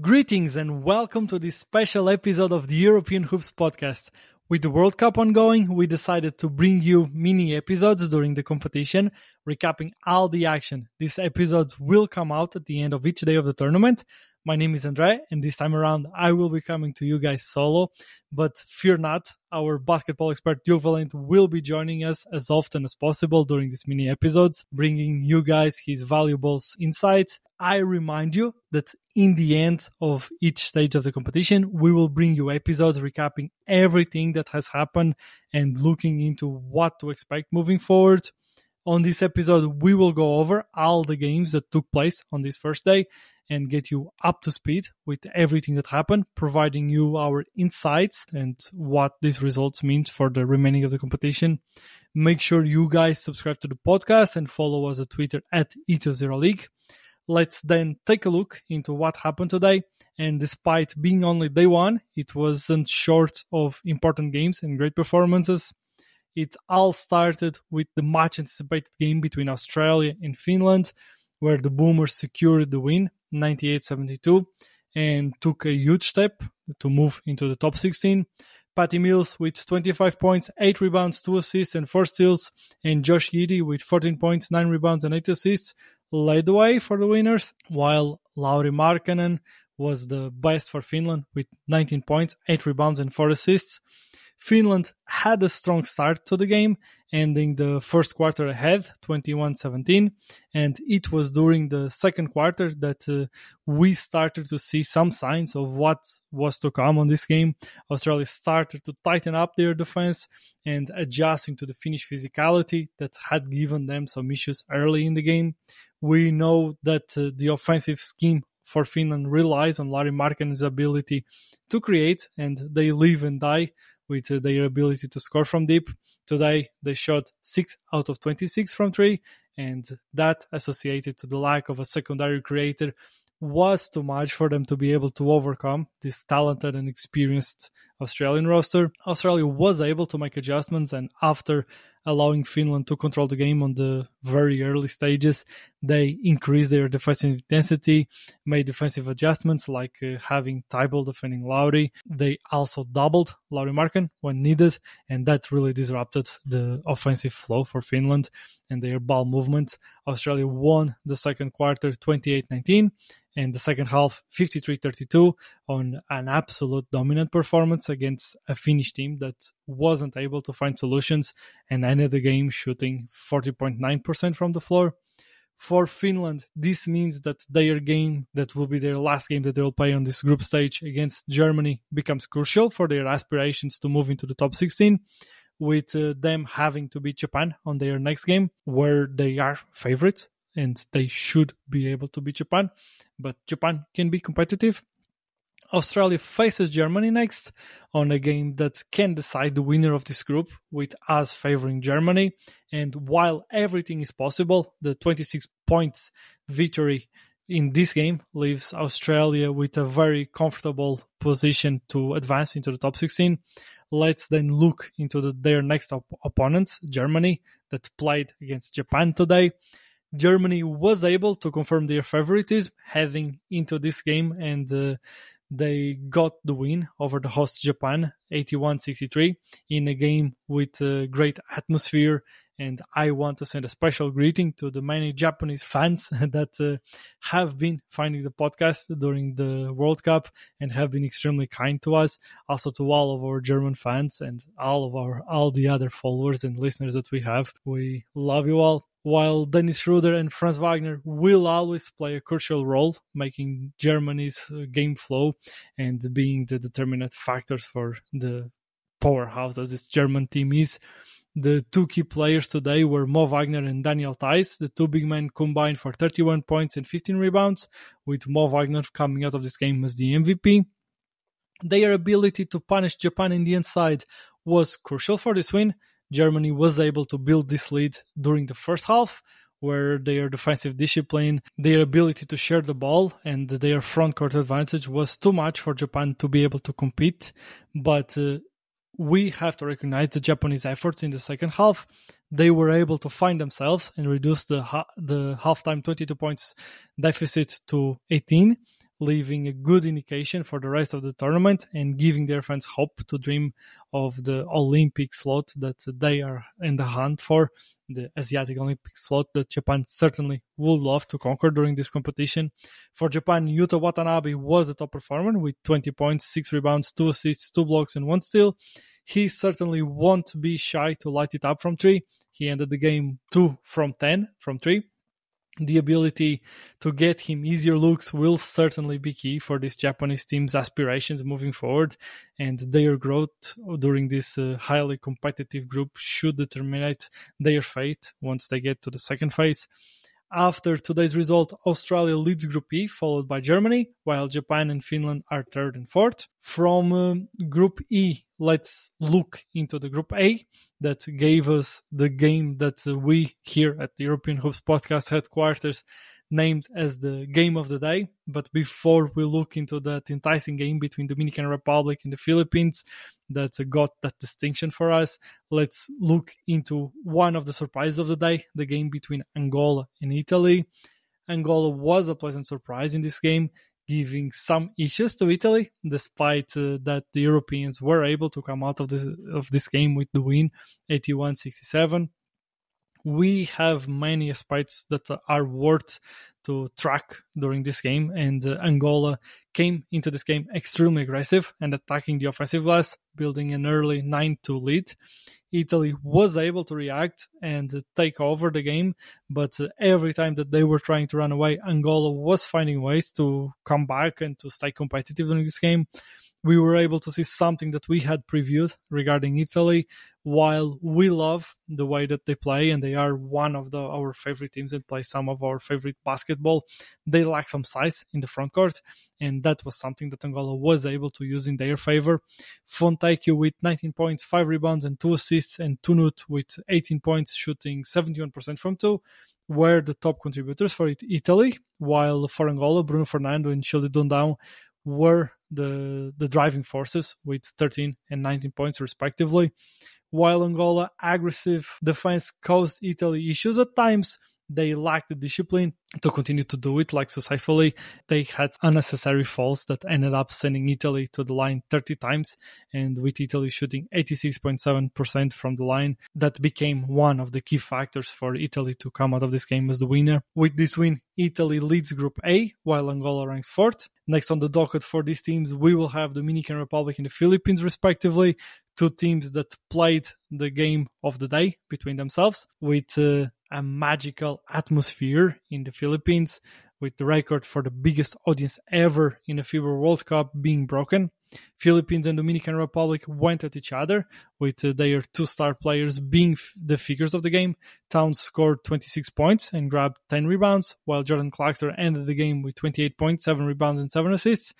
Greetings and welcome to this special episode of the European Hoops podcast. With the World Cup ongoing, we decided to bring you mini episodes during the competition, recapping all the action. These episodes will come out at the end of each day of the tournament, my name is Andre, and this time around I will be coming to you guys solo. But fear not, our basketball expert Valente will be joining us as often as possible during these mini episodes, bringing you guys his valuable insights. I remind you that in the end of each stage of the competition, we will bring you episodes recapping everything that has happened and looking into what to expect moving forward. On this episode, we will go over all the games that took place on this first day and get you up to speed with everything that happened, providing you our insights and what these results mean for the remaining of the competition. Make sure you guys subscribe to the podcast and follow us at Twitter at EthosEuroleague. Let's then take a look into what happened today. And despite being only day one, it wasn't short of important games and great performances. It all started with the much anticipated game between Australia and Finland, where the Boomers secured the win 98-72 and took a huge step to move into the top 16. Patty Mills with 25 points, 8 rebounds, 2 assists, and 4 steals, and Josh Giddey with 14 points, 9 rebounds, and 8 assists led the way for the winners, while Lauri Markkanen was the best for Finland with 19 points, 8 rebounds, and 4 assists. Finland had a strong start to the game, ending the first quarter ahead, 21 17. And it was during the second quarter that uh, we started to see some signs of what was to come on this game. Australia started to tighten up their defense and adjusting to the Finnish physicality that had given them some issues early in the game. We know that uh, the offensive scheme for Finland relies on Lauri Markkanen's ability to create, and they live and die with uh, their ability to score from deep. Today, they shot 6 out of 26 from 3, and that associated to the lack of a secondary creator was too much for them to be able to overcome this talented and experienced Australian roster. Australia was able to make adjustments, and after allowing Finland to control the game on the very early stages, they increased their defensive intensity, made defensive adjustments like uh, having Thybulle defending Lauri. They also doubled Lauri Markkanen when needed, and that really disrupted the offensive flow for Finland and their ball movement. Australia won the second quarter 28 19 and the second half 53-32 on an absolute dominant performance against a Finnish team that wasn't able to find solutions and ended the game shooting 40.9% from the floor. For Finland, this means that their game, that will be their last game that they will play on this group stage against Germany, becomes crucial for their aspirations to move into the top 16 with uh, them having to beat Japan on their next game, where they are favorite and they should be able to beat Japan. But Japan can be competitive. Australia faces Germany next on a game that can decide the winner of this group, with us favoring Germany. And while everything is possible, the 26 points victory in this game leaves Australia with a very comfortable position to advance into the top 16. Let's then look into the, their next op- opponents, Germany, that played against Japan today. Germany was able to confirm their favoritism heading into this game and uh, they got the win over the host Japan 81-63 in a game with a great atmosphere and I want to send a special greeting to the many Japanese fans that uh, have been finding the podcast during the World Cup and have been extremely kind to us. Also to all of our German fans and all of our all the other followers and listeners that we have. We love you all while Dennis Schroeder and Franz Wagner will always play a crucial role, making Germany's uh, game flow and being the determinant factors for the powerhouse that this German team is. The two key players today were Mo Wagner and Daniel Theis. The two big men combined for 31 points and 15 rebounds, with Mo Wagner coming out of this game as the MVP. Their ability to punish Japan in the inside was crucial for this win, Germany was able to build this lead during the first half, where their defensive discipline, their ability to share the ball, and their front court advantage was too much for Japan to be able to compete. But uh, we have to recognize the Japanese efforts in the second half. They were able to find themselves and reduce the ha- the halftime 22 points deficit to 18, leaving a good indication for the rest of the tournament and giving their fans hope to dream of the Olympic slot that they are in the hunt for, the Asiatic Olympic slot that Japan certainly would love to conquer during this competition. For Japan, Yuta Watanabe was the top performer with 20 points, 6 rebounds, 2 assists, 2 blocks, and 1 steal. He certainly won't be shy to light it up from 3. He ended the game 2 from 10 from 3 the ability to get him easier looks will certainly be key for this Japanese team's aspirations moving forward, and their growth during this uh, highly competitive group should determine their fate once they get to the second phase. After today's result, Australia leads Group E, followed by Germany, while Japan and Finland are third and fourth. From um, Group E, let's look into the Group A that gave us the game that uh, we here at the European Hoops Podcast headquarters named as the game of the day. But before we look into that enticing game between Dominican Republic and the Philippines that got that distinction for us, let's look into one of the surprises of the day, the game between Angola and Italy. Angola was a pleasant surprise in this game, giving some issues to Italy, despite uh, that the Europeans were able to come out of this of this game with the win, 81-67 we have many aspects that are worth to track during this game. And uh, Angola came into this game extremely aggressive and attacking the offensive glass, building an early 9 2 lead. Italy was able to react and uh, take over the game, but uh, every time that they were trying to run away, Angola was finding ways to come back and to stay competitive during this game we were able to see something that we had previewed regarding Italy. While we love the way that they play, and they are one of the, our favorite teams and play some of our favorite basketball, they lack some size in the front court, and that was something that Angola was able to use in their favor. Fontecchio with 19 points, 5 rebounds, and 2 assists, and Tonut with 18 points, shooting 71% from 2 were the top contributors for Italy, while for Angola, Bruno Fernando and Childe Dundão were the the driving forces with 13 and 19 points respectively. While Angola aggressive defense caused Italy issues at times, they lacked the discipline to continue to do it like successfully. They had unnecessary falls that ended up sending Italy to the line 30 times, and with Italy shooting 86.7% from the line, that became one of the key factors for Italy to come out of this game as the winner. With this win, Italy leads Group A, while Angola ranks fourth. Next on the docket for these teams, we will have Dominican Republic and the Philippines, respectively, two teams that played the game of the day between themselves, with uh, a magical atmosphere in the Philippines, with the record for the biggest audience ever in a FIBA World Cup being broken. Philippines and Dominican Republic went at each other, with their two star players being f- the figures of the game. Towns scored 26 points and grabbed 10 rebounds, while Jordan Clarkson ended the game with 28 points, 7 rebounds, and 7 assists.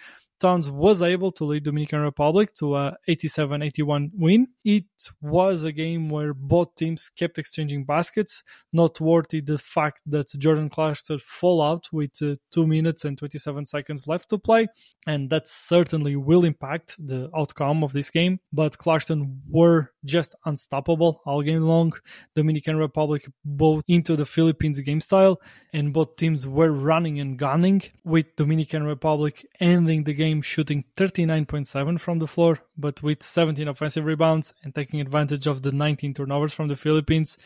Towns was able to lead Dominican Republic to a 87-81 win. It was a game where both teams kept exchanging baskets, noteworthy the fact that Jordan Clarkson fall out with uh, 2 minutes and 27 seconds left to play, and that certainly will impact the outcome of this game. But Clarkson were just unstoppable all game long. Dominican Republic both into the Philippines game style, and both teams were running and gunning, with Dominican Republic ending the game shooting 39.7 from the floor, but with 17 offensive rebounds and taking advantage of the 19 turnovers from the Philippines,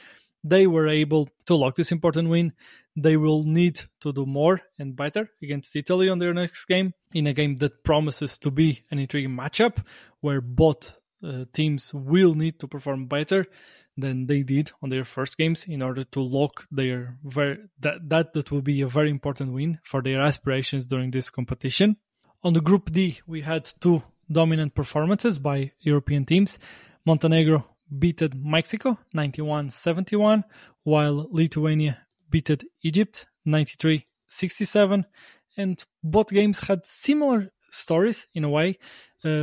they were able to lock this important win. They will need to do more and better against Italy on their next game, in a game that promises to be an intriguing matchup where both uh, teams will need to perform better than they did on their first games in order to lock their that that that will be a very important win for their aspirations during this competition. On the Group D, we had two dominant performances by European teams. Montenegro beated Mexico 91-71, while Lithuania beated Egypt 93-67. And both games had similar stories in a way.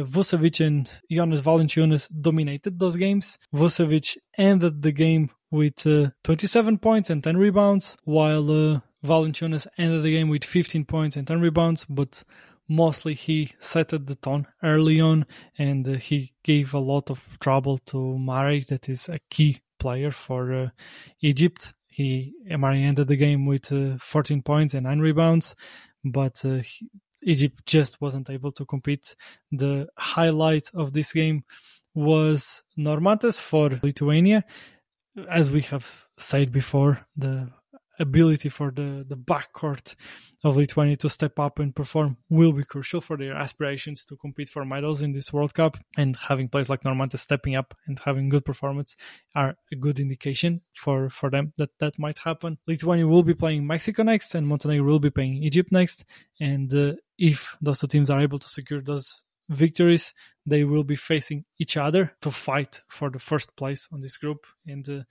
Vucevic and Jonas Valanciunas dominated those games. Vucevic ended the game with uh, 27 points and 10 rebounds, while uh, Valanciunas ended the game with 15 points and 10 rebounds, but mostly he set the tone early on and uh, he gave a lot of trouble to Marei, that is a key player for uh, Egypt. He Marei ended the game with uh, 14 points and 9 rebounds, but uh, Egypt just wasn't able to compete. The highlight of this game was Normantas for Lithuania. As we have said before, the ability for the, the backcourt of Lithuania to step up and perform will be crucial for their aspirations to compete for medals in this World Cup. And having players like Normantas stepping up and having good performance are a good indication for, for them that that might happen. Lithuania will be playing Mexico next, and Montenegro will be playing Egypt next. And uh, if those two teams are able to secure those victories, they will be facing each other to fight for the first place on this group. And uh,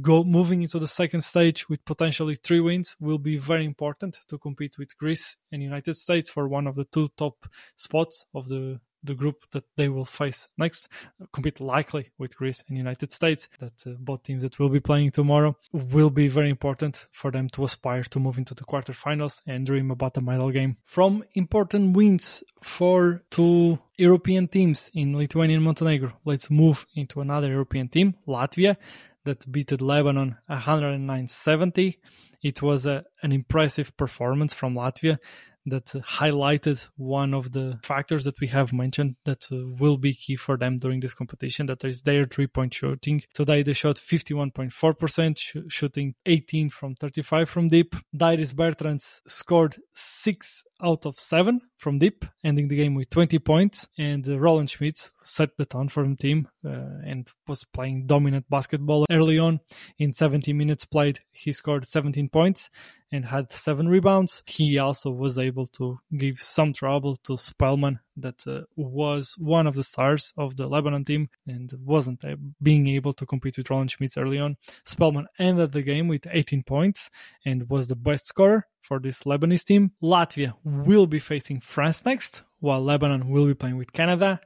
go moving into the second stage with potentially three wins will be very important to compete with Greece and United States for one of the two top spots of the the group that they will face next, compete likely with Greece and United States. That uh, both teams that will be playing tomorrow will be very important for them to aspire to move into the quarterfinals and dream about a medal game. From important wins for two European teams in Lithuania and Montenegro, let's move into another European team, Latvia, that beat Lebanon 109-70. It was a, an impressive performance from Latvia that highlighted one of the factors that we have mentioned that uh, will be key for them during this competition that is their three point shooting. Today they shot 51.4% sh- shooting 18 from 35 from deep. Dairis Bertāns scored 6 out of 7 from deep ending the game with 20 points. And uh, Rolands Šmits set the tone for the team uh, and was playing dominant basketball early on in 70 minutes played he scored 17 points and had seven rebounds. He also was able to give some trouble to Spellman, that uh, was one of the stars of the Lebanon team and wasn't uh, being able to compete with Rolands Šmits early on. Spellman ended the game with 18 points and was the best scorer for this Lebanese team. Latvia will be facing France next, while Lebanon will be playing with Canada.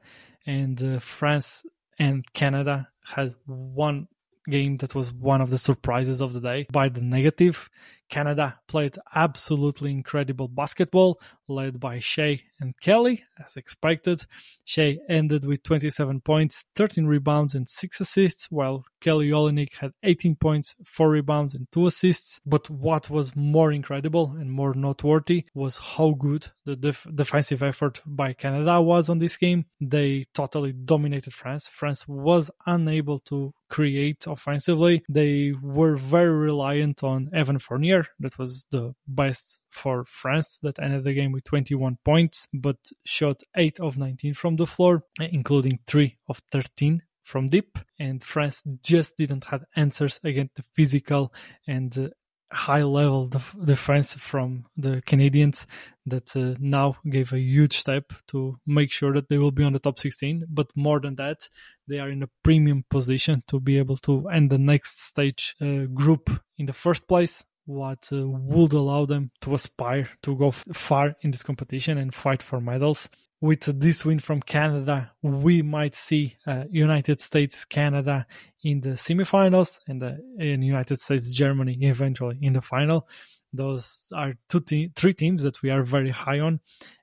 And uh, France and Canada had one game that was one of the surprises of the day by the negative. Canada played absolutely incredible basketball, led by Shai and Kelly, as expected. Shai ended with 27 points, 13 rebounds, and 6 assists, while Kelly Olynyk had 18 points, 4 rebounds, and 2 assists. But what was more incredible and more noteworthy was how good the def- defensive effort by Canada was on this game. They totally dominated France. France was unable to create offensively. They were very reliant on Evan Fournier. That was the best for France that ended the game with 21 points, but shot 8 of 19 from the floor, including 3 of 13 from deep. And France just didn't have answers against the physical and uh, high level def- defense from the Canadians that uh, now gave a huge step to make sure that they will be on the top 16. But more than that, they are in a premium position to be able to end the next stage uh, group in the first place what uh, would allow them to aspire to go f- far in this competition and fight for medals. With this win from Canada, we might see uh, United States Canada in the semifinals and the in United States Germany eventually in the final. Those are two te- three teams that we are very high on,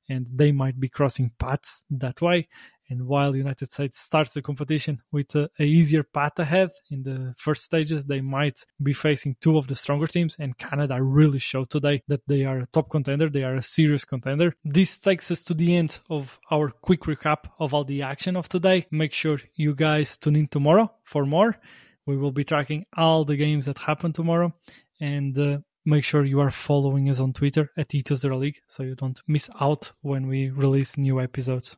and they might be crossing paths that way. And while the United States starts the competition with a, a, easier path ahead in the first stages, they might be facing two of the stronger teams. And Canada really showed today that they are a top contender. They are a serious contender. This takes us to the end of our quick recap of all the action of today. Make sure you guys tune in tomorrow for more. We will be tracking all the games that happen tomorrow. And uh, make sure you are following us on Twitter at Ethos League so you don't miss out when we release new episodes.